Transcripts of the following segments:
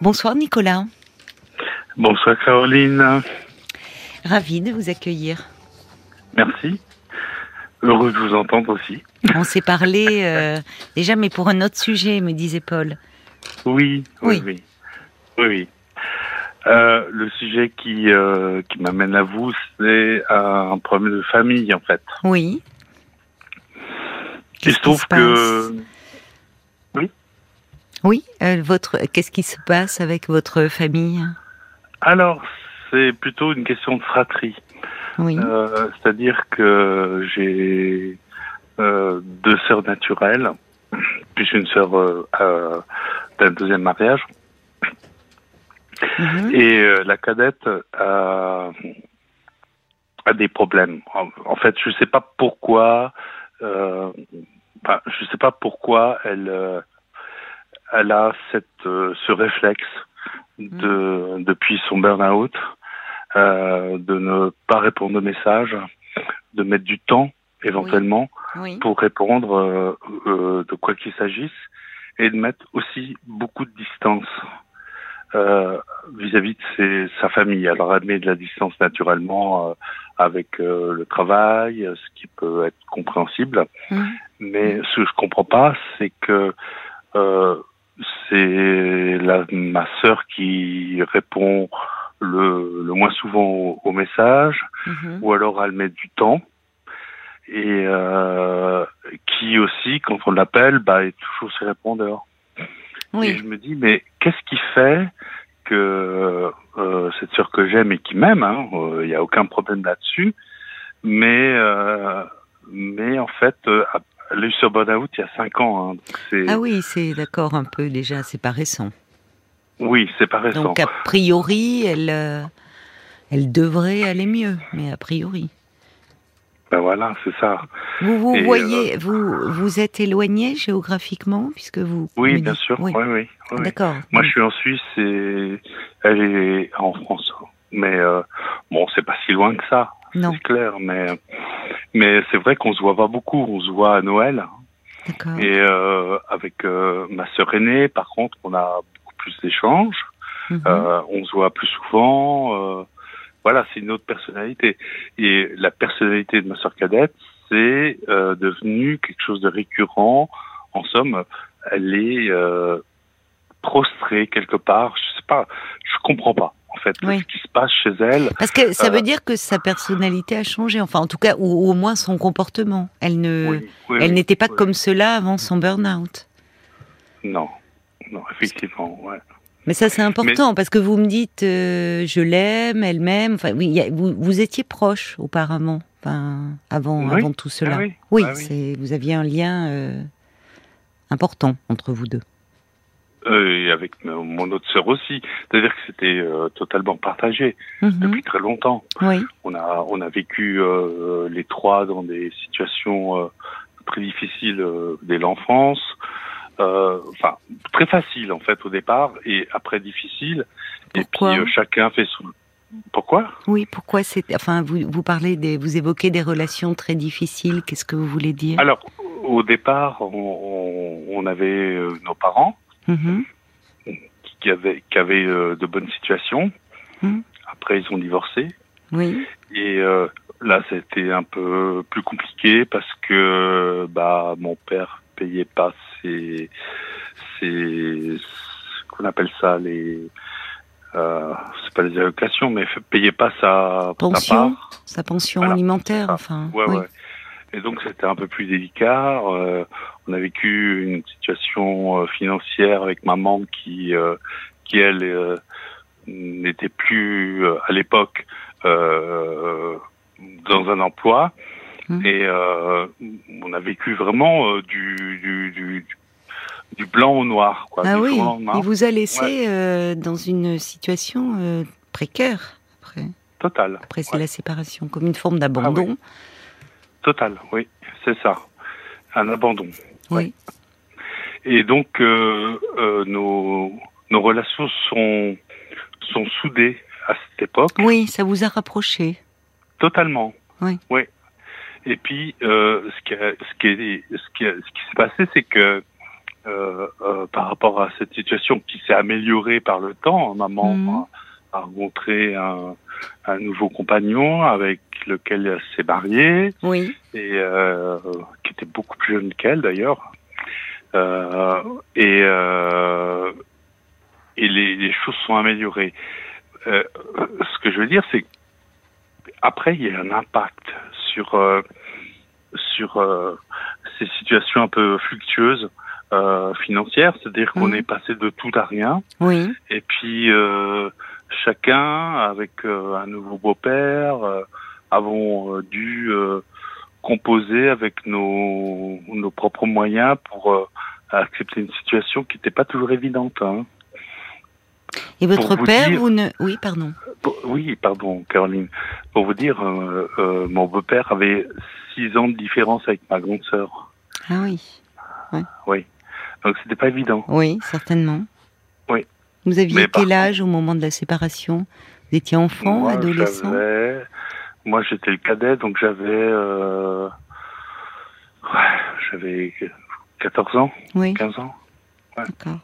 Bonsoir Nicolas. Bonsoir Caroline. Ravi de vous accueillir. Merci. Heureux de vous entendre aussi. On s'est parlé euh, déjà, mais pour un autre sujet, me disait Paul. Oui, oui, oui. Oui, euh, le sujet qui, euh, qui m'amène à vous, c'est un problème de famille, en fait. Oui. Il se trouve que... Oui Oui, votre... qu'est-ce qui se passe avec votre famille? Alors, c'est plutôt une question de fratrie. Oui. C'est-à-dire que j'ai deux sœurs naturelles, puis une sœur d'un deuxième mariage. Mhm. Et euh, la cadette a, a des problèmes. En, fait, je sais pas pourquoi. Euh, enfin, je sais pas pourquoi elle euh, elle a cette euh, ce réflexe de depuis son burn-out euh, de ne pas répondre aux messages, de mettre du temps éventuellement Oui. pour répondre euh, de quoi qu'il s'agisse et de mettre aussi beaucoup de distance euh, vis-à-vis de ses- sa famille. Alors elle met de la distance naturellement euh, avec euh, le travail, ce qui peut être compréhensible. Mhm. Mais ce que je comprends pas, c'est que euh, c'est la, ma sœur qui répond le, le moins souvent aux, messages, Mhm. ou alors elle met du temps, et euh, qui aussi, quand on l'appelle, bah, est toujours ses répondeurs. Et Oui. je me dis, mais qu'est-ce qui fait que euh, cette sœur que j'aime et qui m'aime, hein, il n'y a aucun problème là-dessus, mais euh, mais en fait, euh, elle a eu ce burn-out il y a cinq ans. Hein, Ah oui, c'est d'accord un peu déjà, c'est pas récent. oui, c'est pas récent. Donc a priori, elle, euh, elle devrait aller mieux, mais a priori. Ben voilà, c'est ça. Vous vous Et, voyez, vous vous êtes éloigné géographiquement puisque vous. Oui, bien sûr. Oui. Oui, oui. oui, oui. D'accord. Moi, je suis en Suisse et elle est en France. Mais euh, bon, c'est pas si loin que ça. C'est clair, mais mais c'est vrai qu'on se voit pas beaucoup. On se voit à Noël et euh, avec euh, ma sœur aînée. Par contre, on a beaucoup plus d'échanges. Mhm. Euh, on se voit plus souvent. euh, voilà, c'est une autre personnalité. Et la personnalité de ma sœur cadette, c'est euh, devenu quelque chose de récurrent. En somme, elle est euh, prostrée quelque part. Je sais pas, je comprends pas fait Oui. ce qui se passe chez elle. Parce que ça euh, veut dire que sa personnalité a changé, enfin en tout cas, ou au moins son comportement. Elle ne, Oui, oui, elle n'était pas comme cela avant son burn-out. Non, non, effectivement, ouais. Mais ça c'est important parce que vous me dites euh, je l'aime, elle m'aime. Enfin oui, a- vous, vous étiez proches auparavant, enfin avant, Oui. avant tout cela. Ah oui, oui, ah oui. vous aviez un lien euh, important entre vous deux. Euh, et avec mon autre sœur aussi. C'est-à-dire que c'était euh, totalement partagé Mhm. depuis très longtemps. Oui, On a on a vécu euh, les trois dans des situations euh, très difficiles euh, dès l'enfance. Euh, Enfin, très facile en fait au départ et après difficile. Pourquoi et puis chacun fait son. Pourquoi? Oui. Pourquoi c'est Enfin, vous vous parlez des, vous évoquez des relations très difficiles. Qu'est-ce que vous voulez dire? Alors au départ, on, on, on avait nos parents Mhm. qui avaient qui avaient euh, de bonnes situations. Mhm. Après, ils ont divorcé. Oui, Et euh, là, c'était un peu plus compliqué parce que bah mon père payait pas ses ses qu'on appelle ça les euh, c'est pas les allocations mais payait pas sa, pension, part. sa pension Voilà, alimentaire, ça. enfin. Ouais, oui. ouais. Et donc c'était un peu plus délicat. Euh, on a vécu une situation euh, financière avec maman qui euh, qui elle euh, n'était plus à l'époque dans un emploi Mhm. et on a vécu vraiment du, du, du du blanc au noir quoi. Ah oui, il vous a laissé euh, dans une situation euh, précaire après, total après c'est Ouais. la séparation, comme une forme d'abandon. total oui c'est ça un abandon Oui. Et donc, euh, euh, nos, nos relations sont, sont soudées à cette époque, Oui, ça vous a rapproché. totalement. Oui. Et puis, euh, ce qui, a- ce qui, est- ce qui, a- ce qui s'est passé, c'est que par rapport à cette situation qui s'est améliorée par le temps. Maman mhm. A, rencontré un, un, nouveau compagnon avec lequel elle s'est mariée. Oui. Et qui était beaucoup plus jeune qu'elle d'ailleurs. et et les, les, choses sont améliorées. ce que je veux dire, c'est après, il y a un impact sur euh, sur euh, ces situations un peu fluctueuses euh, financières, c'est-à-dire qu'on est passé de tout à rien. Oui. Et puis chacun, avec un nouveau beau-père, avons dû composer avec nos nos propres moyens pour accepter une situation qui n'était pas toujours évidente. Hein. Et votre père, vous ne... Oui, pardon. Oui, pardon, Caroline. Pour vous dire, euh, euh, mon beau-père avait six ans de différence avec ma grande sœur. Ah oui. Oui. Donc c'était pas évident. Oui, certainement. Oui. Vous aviez quel âge au moment de la séparation? Vous étiez enfant, moi, adolescent? Moi, j'étais le cadet, donc j'avais euh... ouais, j'avais 14 ans, oui. 15 ans. D'accord.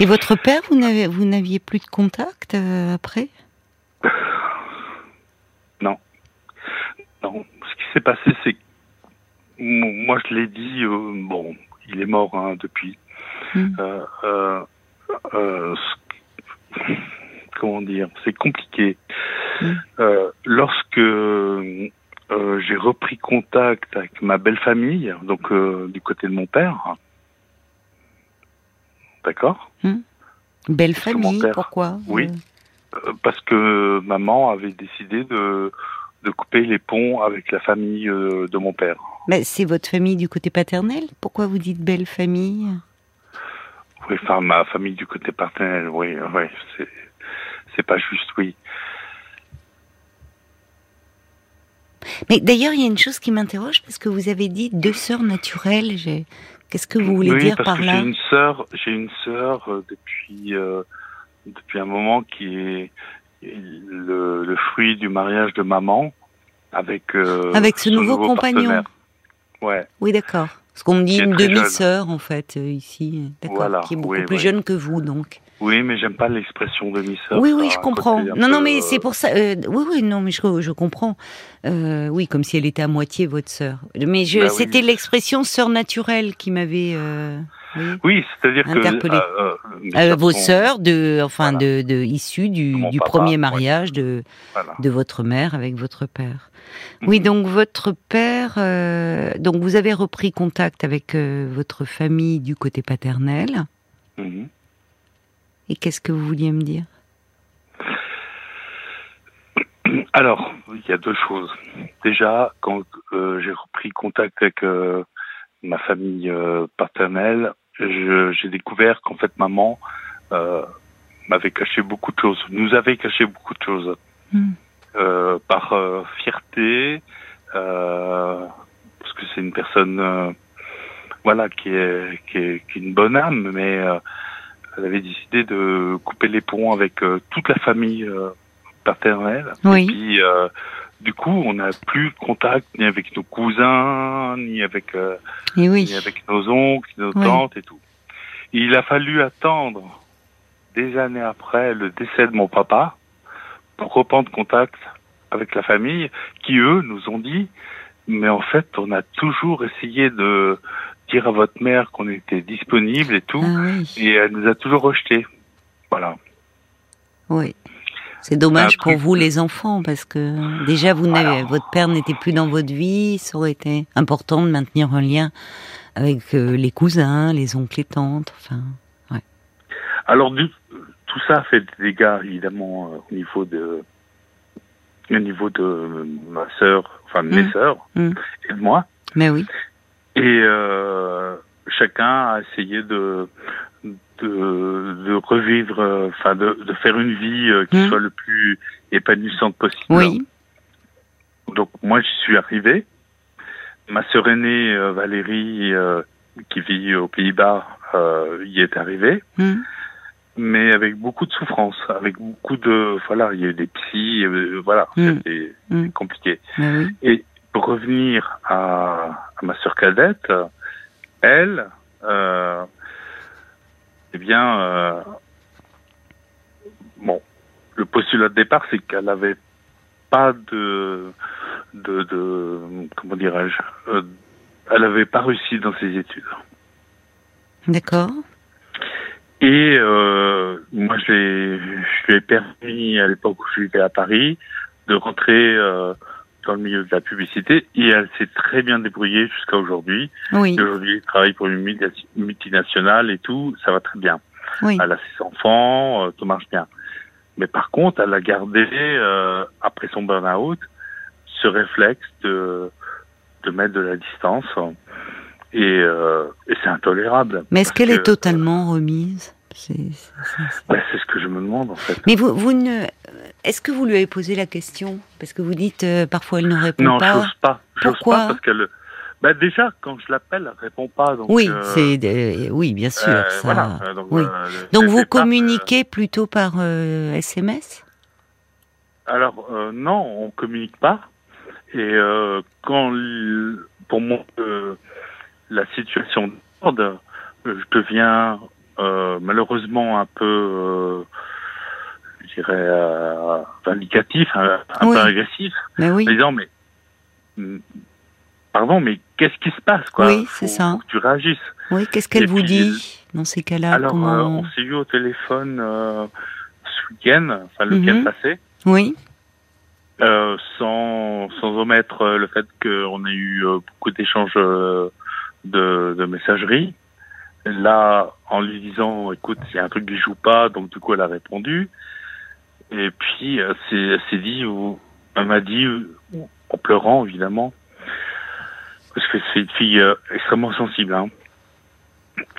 Et votre père, vous n'avez, vous n'aviez plus de contact euh, après? Non. Non. Ce qui s'est passé, c'est que moi, je l'ai dit, euh, bon, il est mort hein, depuis. Euh, comment dire C'est compliqué. Hmm. lorsque j'ai repris contact avec ma belle famille, donc du côté de mon père, D'accord? Hmm. Belle famille, pourquoi? Oui, euh, parce que maman avait décidé de, de couper les ponts avec la famille euh, de mon père. Mais c'est votre famille du côté paternel? Pourquoi vous dites belle famille Oui, enfin, ma famille du côté paternel, oui, oui, c'est, c'est pas juste, oui. Mais d'ailleurs, il y a une chose qui m'interroge parce que vous avez dit deux sœurs naturelles. J'ai Qu'est-ce que vous voulez dire par là J'ai une sœur, j'ai une sœur euh, depuis euh, depuis un moment qui est le, le, fruit du mariage de maman avec euh, avec ce nouveau, compagnon. Ouais. Oui, d'accord. Ce qu'on me dit une demi-sœur en fait ici, d'accord, qui est beaucoup plus jeune que vous donc. Oui, mais j'aime pas l'expression demi-sœur. Oui, oui, je comprends. Non, non, mais c'est pour ça. Euh, oui, oui, non, mais je, je comprends. Euh, oui, comme si elle était à moitié votre sœur. Mais bah c'était l'expression sœur naturelle qui m'avait. Euh, oui, c'est-à-dire que vos sœurs, de, enfin, de, de issues du, du premier mariage de de votre mère avec votre père. Oui, mhm. donc votre père, donc vous avez repris contact avec votre famille du côté paternel. Mhm. Et qu'est-ce que vous vouliez me dire? Alors, il y a deux choses. Déjà, quand euh, j'ai repris contact avec euh, ma famille euh, paternelle, j'ai découvert qu'en fait maman m'avait caché beaucoup de choses, nous avait caché beaucoup de choses. Hmm. par fierté, parce que c'est une personne voilà qui est, qui est, qui est une bonne âme, mais elle avait décidé de couper les ponts avec euh, toute la famille euh, paternelle. Oui. Et puis, euh, du coup, on n'a plus de contact ni avec nos cousins, ni avec, ni avec nos oncles, nos tantes et tout. Il a fallu attendre des années après le décès de mon papa pour reprendre contact avec la famille, qui eux nous ont dit, mais en fait, on a toujours essayé de dire à votre mère qu'on était disponible et tout, ah et elle nous a toujours rejetés. Voilà. Oui. C'est dommage pour vous les enfants parce que déjà vous n'avez, votre père n'était plus dans votre vie, ça aurait été important de maintenir un lien avec euh, les cousins, les oncles et tantes, enfin. Ouais. Alors tout ça fait des dégâts évidemment euh, au niveau de au niveau de ma sœur, enfin de mes mmh. sœurs mmh. et de moi. Mais oui. Et euh, chacun a essayé de de, de revivre, enfin de, de, faire une vie euh, qui mmh. soit le plus épanouissante possible. Oui. Donc moi j'y suis arrivé. Ma sœur aînée euh, Valérie, euh, qui vit aux Pays-Bas, euh, y est arrivée. Mmh. Mais avec beaucoup de souffrance, avec beaucoup de voilà, il y a eu des psys, voilà, mmh. c'était compliqué. Oui. Et pour revenir à, à ma sœur cadette, elle, eh bien, bon, le postulat de départ, c'est qu'elle n'avait pas de, de, de comment dirais-je, elle n'avait pas réussi dans ses études. D'accord. Et euh, moi, je, lui ai permis, à l'époque où j'étais à Paris, de rentrer euh, dans le milieu de la publicité. Et elle s'est très bien débrouillée jusqu'à aujourd'hui. Oui. Aujourd'hui, elle travaille pour une multinationale et tout. Ça va très bien. Oui. Elle a ses enfants, euh, tout marche bien. Mais par contre, elle a gardé, euh, après son burn-out, ce réflexe de, de mettre de la distance et, euh, et c'est intolérable. Mais est-ce qu'elle est totalement remise? C'est ce que je me demande en fait. Mais vous, vous ne, est-ce que vous lui avez posé la question? Parce que vous dites euh, parfois elle ne répond non, pas. Non, j'ose pas. Pourquoi? pas parce qu'elle. Bah déjà, quand je l'appelle, elle répond pas. Donc, oui, euh, c'est oui, bien sûr. Euh, ça... voilà, donc, oui. donc vous communiquez plutôt par SMS Alors non, on communique pas. Et quand pour moi la situation d'ordre, je deviens euh, malheureusement un peu, euh, je dirais, euh, vindicatif, un, peu agressif, mais oui. en disant mais hmm, pardon, mais qu'est-ce qui se passe quoi? Oui, c'est ça. Faut que tu réagisses. Oui, qu'est-ce qu'elle vous dit dans ces cas-là? Alors, comment... on s'est eu au téléphone ce week-end, enfin le week-end Mhm. passé. Oui. Euh, sans, sans omettre le fait qu'on a eu euh, beaucoup d'échanges euh, de, de messagerie. Là, en lui disant, écoute, il y a un truc qui joue pas, donc du coup, elle a répondu. Et puis, euh, c'est, elle s'est dit, ou, elle m'a dit, en pleurant, évidemment, parce que c'est une fille euh, extrêmement sensible. Hein.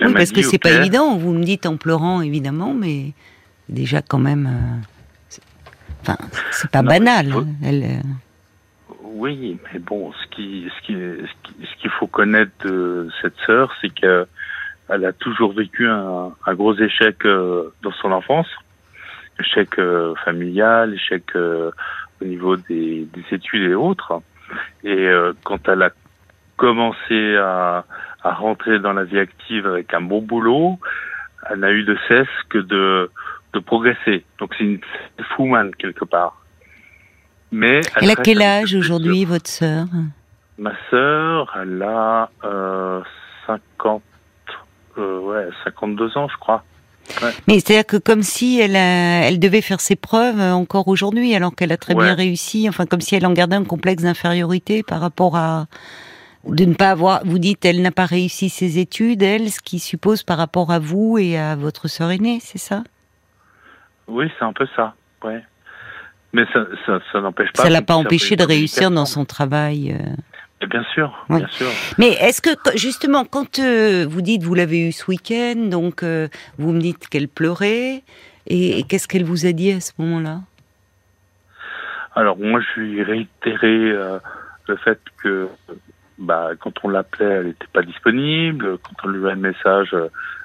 Oui, parce que c'est ok, pas évident. Vous me dites en pleurant, évidemment, mais déjà quand même. euh, c'est- Enfin, c'est pas Non, banal. faut- hein. Elle, euh, Oui, mais bon, ce qui, ce qui, ce qui- ce qu'il faut connaître de cette sœur, c'est que elle a toujours vécu un, un gros échec euh, dans son enfance, échec euh, familial, échec euh, au niveau des, des études et autres. Et quand elle a commencé à, à rentrer dans la vie active avec un bon boulot, elle n'a eu de cesse que de, de progresser. Donc c'est une woman quelque part. Mais Elle a quel âge aujourd'hui, votre sœur? Ma sœur, elle a euh, 50, euh, ouais, 52 ans, je crois. Mais c'est-à-dire que comme si elle, a- elle devait faire ses preuves euh, encore aujourd'hui, alors qu'elle a très Ouais. bien réussi. Enfin, comme si elle en gardait un complexe d'infériorité par rapport à de ne pas avoir. Vous dites, elle n'a pas réussi ses études, elle, ce qui suppose par rapport à vous et à votre sœur aînée, c'est ça? Oui, c'est un peu ça, ouais. Mais ça, ça, ça n'empêche pas. Ça l'a pas empêché de réussir dans son travail. euh. Bien sûr, Oui. bien sûr. Mais est-ce que justement, quand euh, vous dites vous l'avez eu ce week-end, donc euh, vous me dites qu'elle pleurait, et, et qu'est-ce qu'elle vous a dit à ce moment-là? Alors moi, je lui ai réitéré euh, le fait que bah, quand on l'appelait, elle n'était pas disponible. Quand on lui envoyait un message,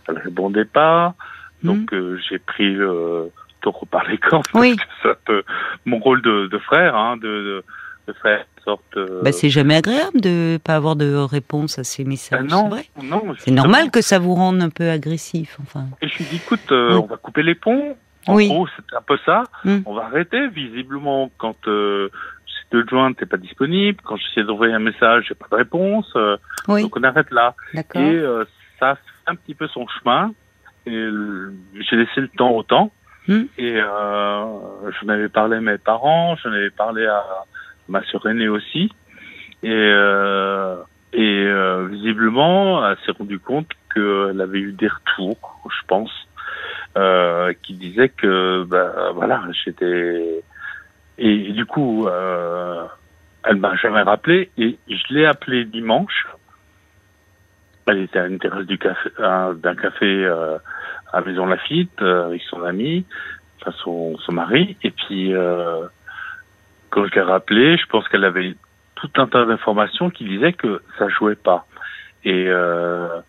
elle répondait pas. Donc euh, j'ai pris le taureau par les cornes. Oui. parce que ça peut- mon rôle de, de frère, hein, de, de, de faire une sorte. euh, Bah, c'est jamais agréable de pas avoir de réponse à ces messages. ah non, c'est vrai. non. C'est normal que ça vous rende un peu agressif, enfin. Et je lui dis, écoute, euh, Oui. on va couper les ponts. En Oui. gros, c'était un peu ça. Mm. On va arrêter. Visiblement, quand euh, de joindre, t'es pas disponible. Quand j'essaie d'envoyer un message, j'ai pas de réponse. Euh, Oui, Donc on arrête là. d'accord. Et euh, ça a fait un petit peu son chemin. Et euh, j'ai laissé le temps au temps. Mm. Et euh, j'en avais parlé à mes parents, j'en avais parlé à ma sœur aînée aussi. Et, euh, et euh, visiblement, elle s'est rendue compte qu'elle avait eu des retours, je pense, euh, qui disaient que, bah, voilà, j'étais... Et, du coup, euh, elle m'a jamais rappelé et je l'ai appelée dimanche. Elle était à une terrasse du café, d'un café euh, à Maison Lafitte euh, avec son ami, enfin son, son mari. Et puis, euh, quand je l'ai rappelé, je pense qu'elle avait tout un tas d'informations qui disaient que ça jouait pas. Et euh,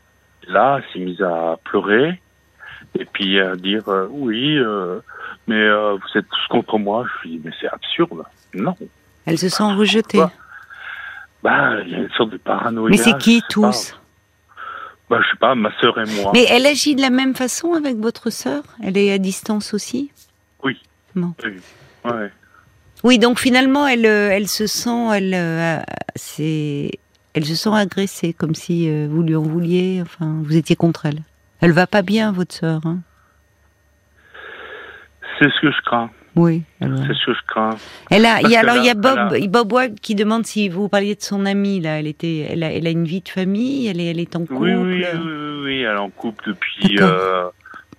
là, elle s'est mise à pleurer et puis à dire euh, oui, euh, mais vous êtes tous contre moi. Je lui dis mais c'est absurde. Non. Elle se sent rejetée. Quoi Bah, il y a une sorte de paranoïa. Mais c'est qui sais pas. tous? Bah, je sais pas, ma sœur et moi. Mais elle agit de la même façon avec votre sœur? Elle est à distance aussi? Oui. Bon. Oui. Ouais. Oui, donc finalement, elle, euh, elle se sent, elle, euh, c'est, elle se sent agressée, comme si euh, vous lui en vouliez. Enfin, vous étiez contre elle. Elle va pas bien, votre sœur. Hein c'est ce que je crains. Oui. C'est ce que je crains. Elle a, y a, alors il y a Bob, Bob Webb qui demande si vous parliez de son amie là. Elle était, elle a, elle a une vie de famille. Elle est, elle est en couple. Oui, oui, oui, oui, elle est en couple depuis euh,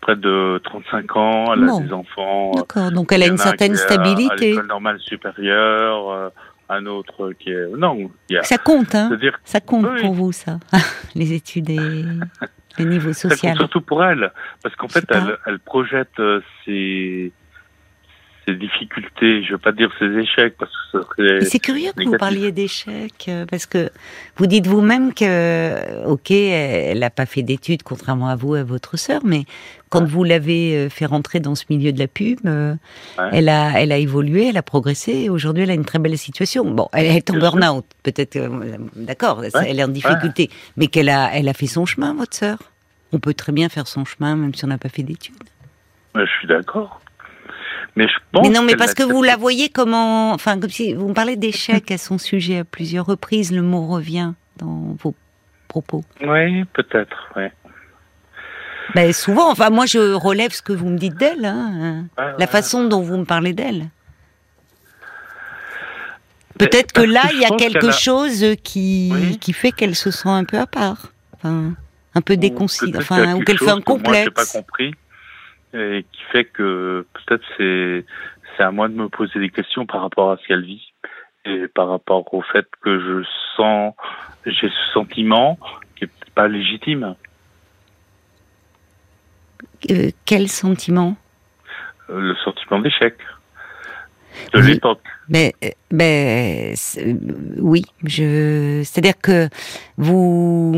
près de 35 ans. Elle a des enfants. D'accord. Donc elle a une certaine stabilité. À l'école normale supérieure. Euh, un autre qui est non. ça compte, hein. Ça compte pour vous, ça. Les études et le niveau social. Ça compte surtout pour elle, parce qu'en fait, elle, elle projette euh, ses ses difficultés, je veux pas dire ses échecs parce que serait. C'est curieux que vous parliez d'échecs euh, parce que vous dites vous-même que, ok, elle n'a pas fait d'études contrairement à vous et à votre sœur, mais quand vous l'avez euh, fait rentrer dans ce milieu de la pub, euh, elle a, elle a évolué, elle a progressé. et Aujourd'hui, elle a une très belle situation. Bon, elle est en burn-out, peut-être. D'accord, elle est en difficulté, mais qu'elle a, elle a fait son chemin, votre sœur. On peut très bien faire son chemin même si on n'a pas fait d'études. je suis d'accord. Mais je pense. Mais non, mais parce que vous la voyez comment, enfin, comme si vous me parlez d'échec à son sujet à plusieurs reprises, le mot revient dans vos propos. Oui, peut-être, oui. Ben, souvent, enfin, moi, je relève ce que vous me dites d'elle, hein, la façon dont vous me parlez d'elle. Peut-être que là, il y a quelque chose qui, qui fait qu'elle se sent un peu à part, enfin, un peu déconsidérée, enfin, ou qu'elle fait un complexe. Moi, pas compris et qui fait que peut-être c'est c'est à moi de me poser des questions par rapport à ce qu'elle vit et par rapport au fait que je sens j'ai ce sentiment qui est pas légitime. Euh, quel sentiment? Euh, Le sentiment d'échec de l'époque. Mais, mais oui, je, c'est-à-dire que vous,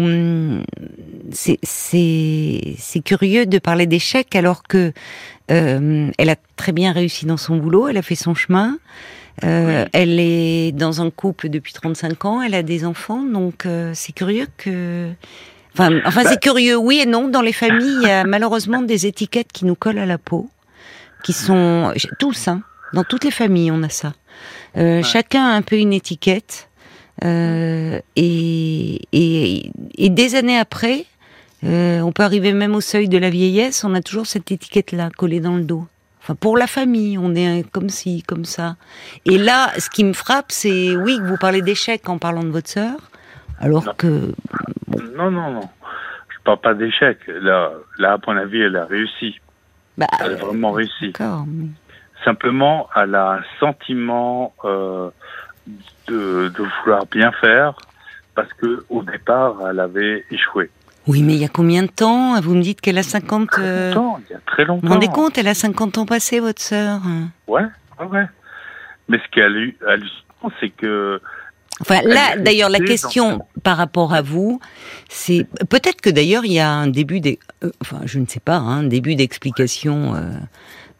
c'est, c'est, curieux de parler d'échec alors que euh, elle a très bien réussi dans son boulot, elle a fait son chemin. Euh, Elle est dans un couple depuis 35 ans, elle a des enfants, donc euh, c'est curieux que. Enfin, enfin c'est bah curieux, oui et non. Dans les familles, il y a malheureusement des étiquettes qui nous collent à la peau, qui sont tous, hein, dans toutes les familles, on a ça. Euh, chacun a un peu une étiquette. Euh, et, et, et, des années après, euh, on peut arriver même au seuil de la vieillesse, on a toujours cette étiquette-là collée dans le dos. Enfin, pour la famille, on est comme ci, comme ça. Et là, ce qui me frappe, c'est oui que vous parlez d'échec en parlant de votre sœur, alors que non, non, non, je parle pas d'échec. Là, là, à mon avis, elle a réussi. Bah, elle a vraiment réussi. Mais... Simplement, elle a un sentiment euh, de, de, vouloir bien faire parce que au départ, elle avait échoué. Oui, mais il y a combien de temps Vous me dites qu'elle a 50... Très euh, il y a très longtemps. Vous vous rendez compte, elle a 50 ans passé, votre sœur Ouais, ouais, ouais. Mais ce qui est hallucinant, c'est que... Enfin, là, d'ailleurs, la question par rapport à vous, c'est peut-être que d'ailleurs il y a un début, des, euh, enfin, je ne sais pas, hein, un début d'explication euh,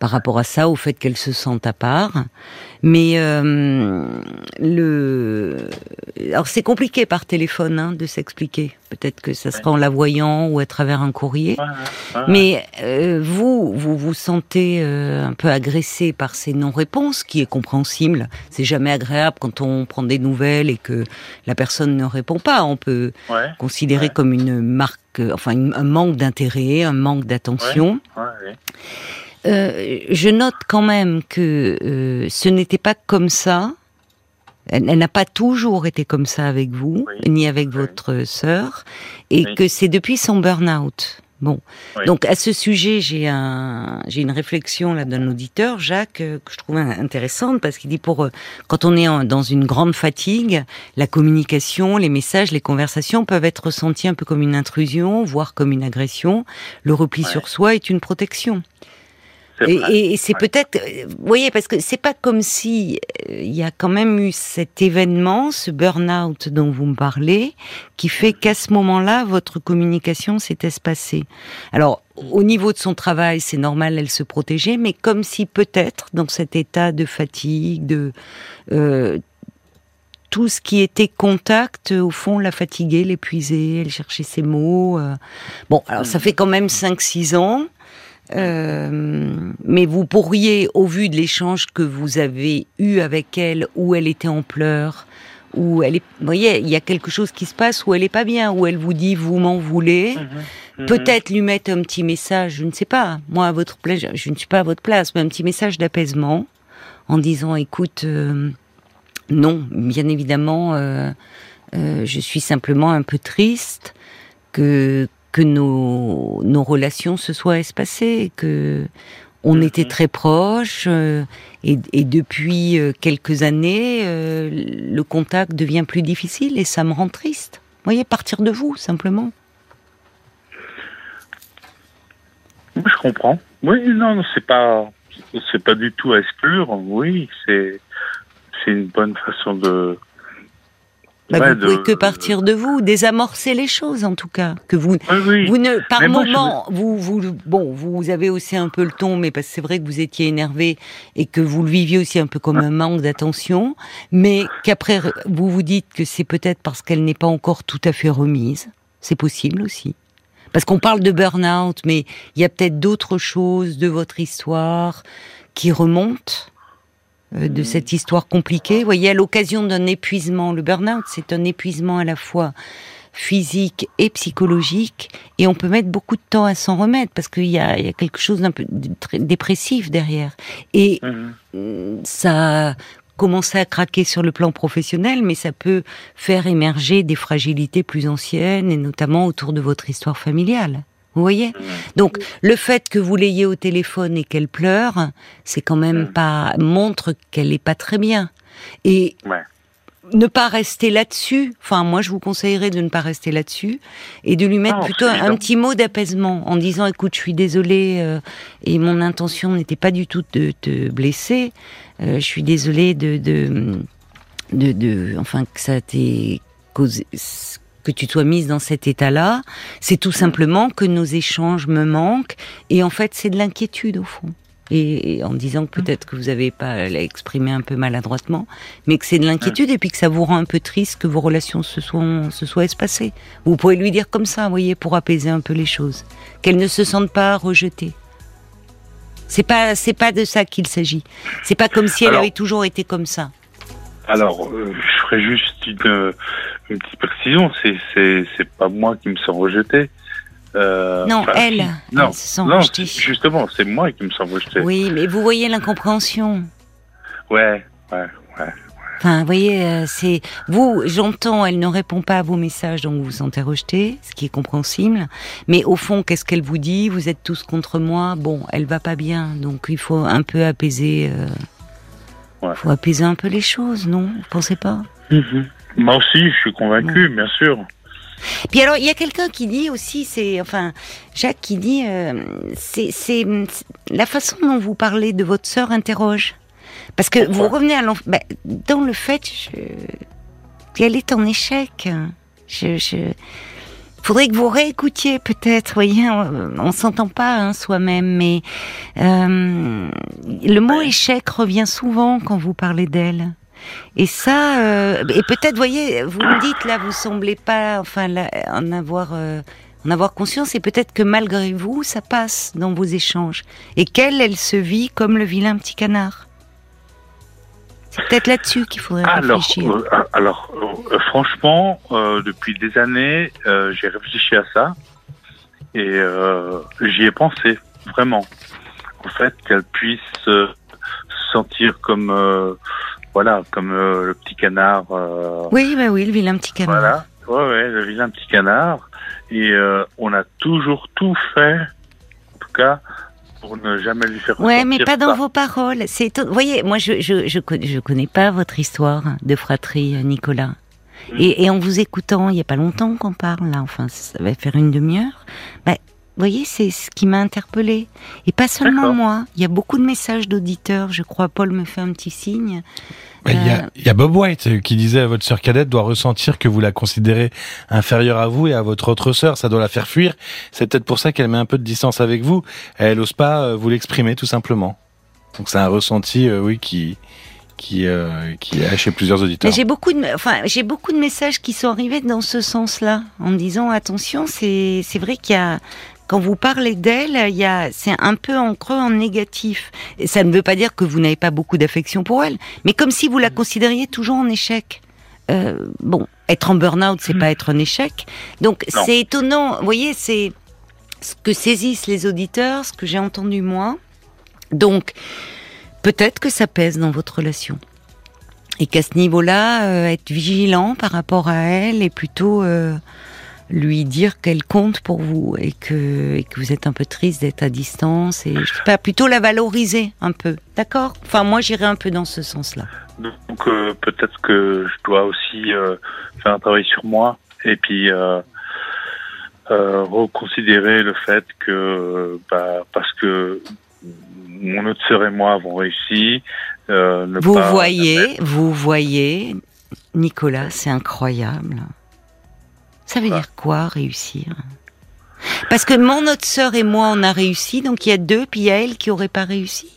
par rapport à ça, au fait qu'elle se sente à part. Mais euh, le, alors c'est compliqué par téléphone hein, de s'expliquer. Peut-être que ça sera en la voyant ou à travers un courrier. Mais euh, vous, vous vous sentez euh, un peu agressé par ces non-réponses, qui est compréhensible. C'est jamais agréable quand on prend des nouvelles et que la personne ne répond pas. On peut considérer comme une marque, enfin un manque d'intérêt, un manque d'attention. Euh, je note quand même que euh, ce n'était pas comme ça. Elle, n'a pas toujours été comme ça avec vous, ni avec votre sœur, et que c'est depuis son burn-out. Bon, donc à ce sujet, j'ai un, j'ai une réflexion là d'un auditeur, Jacques, euh, que je trouve intéressante parce qu'il dit pour quand on est dans une grande fatigue, la communication, les messages, les conversations peuvent être ressentis un peu comme une intrusion, voire comme une agression. Le repli sur soi est une protection. Et, c'est peut-être, vous voyez, parce que c'est pas comme si euh, il y a quand même eu cet événement, ce burn-out dont vous me parlez, qui fait qu'à ce moment-là, votre communication s'est espacée. Alors, au niveau de son travail, c'est normal, elle se protégeait, mais comme si peut-être dans cet état de fatigue, de euh, tout ce qui était contact, au fond, la fatiguait, l'épuisait, elle cherchait ses mots. Euh. Bon, alors ça fait quand même 5-6 ans. Euh, mais vous pourriez, au vu de l'échange que vous avez eu avec elle, où elle était en pleurs, où elle est, vous voyez, il y a quelque chose qui se passe où elle est pas bien, où elle vous dit vous m'en voulez. Mhm. Mhm. Peut-être lui mettre un petit message, je ne sais pas. Moi, à votre place, je ne suis pas à votre place, mais un petit message d'apaisement en disant écoute, euh, non, bien évidemment, euh, euh, je suis simplement un peu triste que que nos, nos relations se soient espacées, que on était très proches et, et, depuis quelques années, le contact devient plus difficile et ça me rend triste. Vous voyez, partir de vous simplement. Je comprends. Oui, non, c'est pas c'est pas du tout à exclure. Oui, c'est c'est une bonne façon de. Bah, vous pouvez que partir de vous, désamorcer les choses en tout cas. Que vous, vous ne, par moment, vous, vous, bon, vous avez aussi un peu le ton, mais parce que c'est vrai que vous étiez énervé et que vous le viviez aussi un peu comme un manque d'attention, mais qu'après vous vous dites que c'est peut-être parce qu'elle n'est pas encore tout à fait remise. C'est possible aussi. Parce qu'on parle de burn-out, mais il y a peut-être d'autres choses de votre histoire qui remontent de cette histoire compliquée. Vous voyez, à l'occasion d'un épuisement, le burn-out, c'est un épuisement à la fois physique et psychologique, et on peut mettre beaucoup de temps à s'en remettre parce qu'il y, a, quelque chose d'un peu dépressif derrière. Et mmh. ça commencer à craquer sur le plan professionnel, mais ça peut faire émerger des fragilités plus anciennes, et notamment autour de votre histoire familiale. Vous voyez Donc le fait que vous l'ayez au téléphone et qu'elle pleure, c'est quand même pas montre qu'elle est pas très bien. Et ne pas rester là-dessus. Enfin, moi, je vous conseillerais de ne pas rester là-dessus et de lui mettre plutôt un petit mot d'apaisement en disant "Écoute, je suis désolée euh, et mon intention n'était pas du tout de te blesser. Euh, je suis désolée de, de, de, enfin que ça t'ait causé que tu sois mise dans cet état-là, c'est tout simplement que nos échanges me manquent et en fait c'est de l'inquiétude au fond. Et, en disant que peut-être que vous n'avez pas exprimé un peu maladroitement, mais que c'est de l'inquiétude et puis que ça vous rend un peu triste que vos relations se soient, se soient espacées. Vous pouvez lui dire comme ça, vous voyez, pour apaiser un peu les choses. Qu'elle ne se sente pas rejetée. C'est pas c'est pas de ça qu'il s'agit. C'est pas comme si elle avait toujours été comme ça. Alors, euh, je ferai juste une, une petite précision. C'est pas moi qui me sens rejeté. Euh, non, elle. Non, non justement, c'est moi qui me sens rejeté. Oui, mais vous voyez l'incompréhension. Ouais, ouais, ouais. Enfin, vous voyez, euh, c'est vous. J'entends, elle ne répond pas à vos messages, donc vous vous sentez rejeté, ce qui est compréhensible. Mais au fond, qu'est-ce qu'elle vous dit? Vous êtes tous contre moi. Bon, elle va pas bien, donc il faut un peu apaiser. Euh, faut apaiser un peu les choses, non? Vous pensez pas? Mhm. Moi aussi, je suis convaincu, bien sûr. Puis alors, il y a quelqu'un qui dit aussi, c'est enfin Jacques qui dit, euh, c'est la façon dont vous parlez de votre sœur interroge. Parce que vous revenez à bah, dans le fait qu'elle est en échec. Je, je... Faudrait que vous réécoutiez peut-être, voyez, on, s'entend pas hein, soi-même, mais euh, le mot échec revient souvent quand vous parlez d'elle. Et ça, euh, et peut-être, voyez, vous me dites là, vous semblez pas, enfin, en avoir, euh, en avoir conscience, et peut-être que malgré vous, ça passe dans vos échanges, et qu'elle, elle se vit comme le vilain petit canard. C'est peut-être là-dessus qu'il faudrait réfléchir. Euh, alors, euh, franchement, depuis des années, j'ai réfléchi à ça et j'y ai pensé vraiment. En fait, qu'elle puisse se sentir comme, voilà, comme le petit canard. oui, bah oui, le vilain petit canard. Voilà, ouais, ouais, le vilain petit canard. Et on a toujours tout fait, en tout cas, pour ne jamais lui faire Ouais, mais pas dans vos paroles. C'est, vous voyez, moi, je, je, je, je, connais pas votre histoire de fratrie, euh, Nicolas. Mm. Et, et, en vous écoutant, il y a pas longtemps qu'on parle, là, enfin, ça va faire une demi-heure. Bah, voyez, c'est ce qui m'a interpellée. Et pas seulement moi. Il y a beaucoup de messages d'auditeurs. Je crois, Paul me fait un petit signe. Il y, a, y, a, Bob White qui disait à votre sœur cadette doit ressentir que vous la considérez inférieure à vous et à votre autre sœur. Ça doit la faire fuir. C'est peut-être pour ça qu'elle met un peu de distance avec vous. Elle n'ose pas euh, vous l'exprimer tout simplement. Donc c'est un ressenti, euh, oui, qui qui euh, qui est chez plusieurs auditeurs. J'ai beaucoup de enfin j'ai beaucoup de messages qui sont arrivés dans ce sens-là en me disant attention c'est c'est vrai qu'il y a quand vous parlez d'elle, il y a, c'est un peu en creux, en négatif. Et ça ne veut pas dire que vous n'avez pas beaucoup d'affection pour elle, mais comme si vous la considériez toujours en échec. Euh, bon, être en burn-out, c'est pas être un échec. Donc c'est étonnant. Vous voyez, c'est ce que saisissent les auditeurs, ce que j'ai entendu moi. Donc peut-être que ça pèse dans votre relation. Et qu'à ce niveau-là, euh, être vigilant par rapport à elle est plutôt euh, lui dire qu'elle compte pour vous et que, que vous êtes un peu triste d'être à distance et je sais pas plutôt la valoriser un peu. D'accord? Enfin moi j'irai un peu dans ce sens là donc euh, peut-être que je dois aussi euh, faire un travail sur moi et puis euh, reconsidérer le fait que bah, parce que mon autre sœur et moi avons réussi vous voyez vous voyez Nicolas c'est incroyable ça veut dire quoi réussir? Parce que mon autre sœur et moi, on a réussi, donc il y a deux, puis il y a elle qui aurait pas réussi?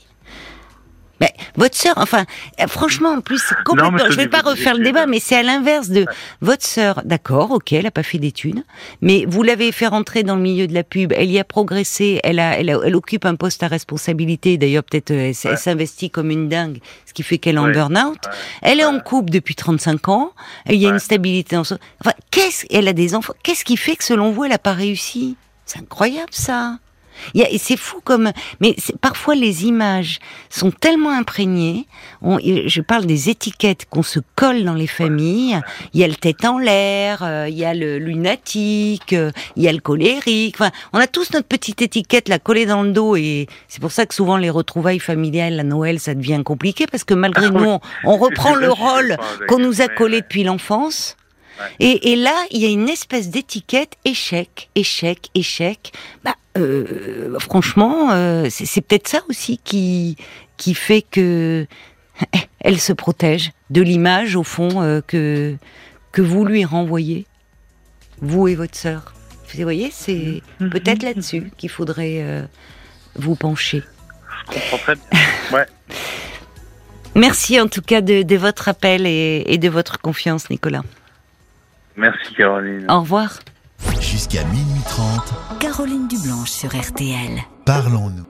Mais votre sœur, enfin, euh, franchement, en plus, complètement. je vais pas refaire le débat, mais c'est à l'inverse de votre sœur. D'accord, ok, elle a pas fait d'études, mais vous l'avez fait rentrer dans le milieu de la pub. Elle y a progressé. Elle a, elle, elle occupe un poste à responsabilité. D'ailleurs, peut-être euh, elle, s'investit comme une dingue, ce qui fait qu'elle est en burn-out. Elle est en couple depuis 35 ans. Il y a une stabilité dans son. Enfin, qu'est-ce Elle a des enfants. Qu'est-ce qui fait que selon vous, elle a pas réussi? C'est incroyable ça c'est fou comme, mais parfois les images sont tellement imprégnées. je parle des étiquettes qu'on se colle dans les familles. Il y a le tête en l'air, euh, il y a le lunatique, euh, il y a le colérique. Enfin, on a tous notre petite étiquette la collée dans le dos et c'est pour ça que souvent les retrouvailles familiales à Noël ça devient compliqué parce que malgré nous on reprend le rôle qu'on nous a collé depuis l'enfance. Et, là, il y a une espèce d'étiquette échec, échec, échec. Bah, euh, franchement, euh, c'est peut-être ça aussi qui qui fait que elle se protège de l'image au fond euh, que que vous lui renvoyez, vous et votre sœur. Vous voyez, c'est mm-hmm. peut-être là-dessus qu'il faudrait vous pencher. Je comprends très bien. Ouais. Merci en tout cas de, de votre appel et, et de votre confiance, Nicolas. Merci Caroline. Au revoir. Jusqu'à minuit 30. Caroline Dublanche sur RTL. Parlons-nous.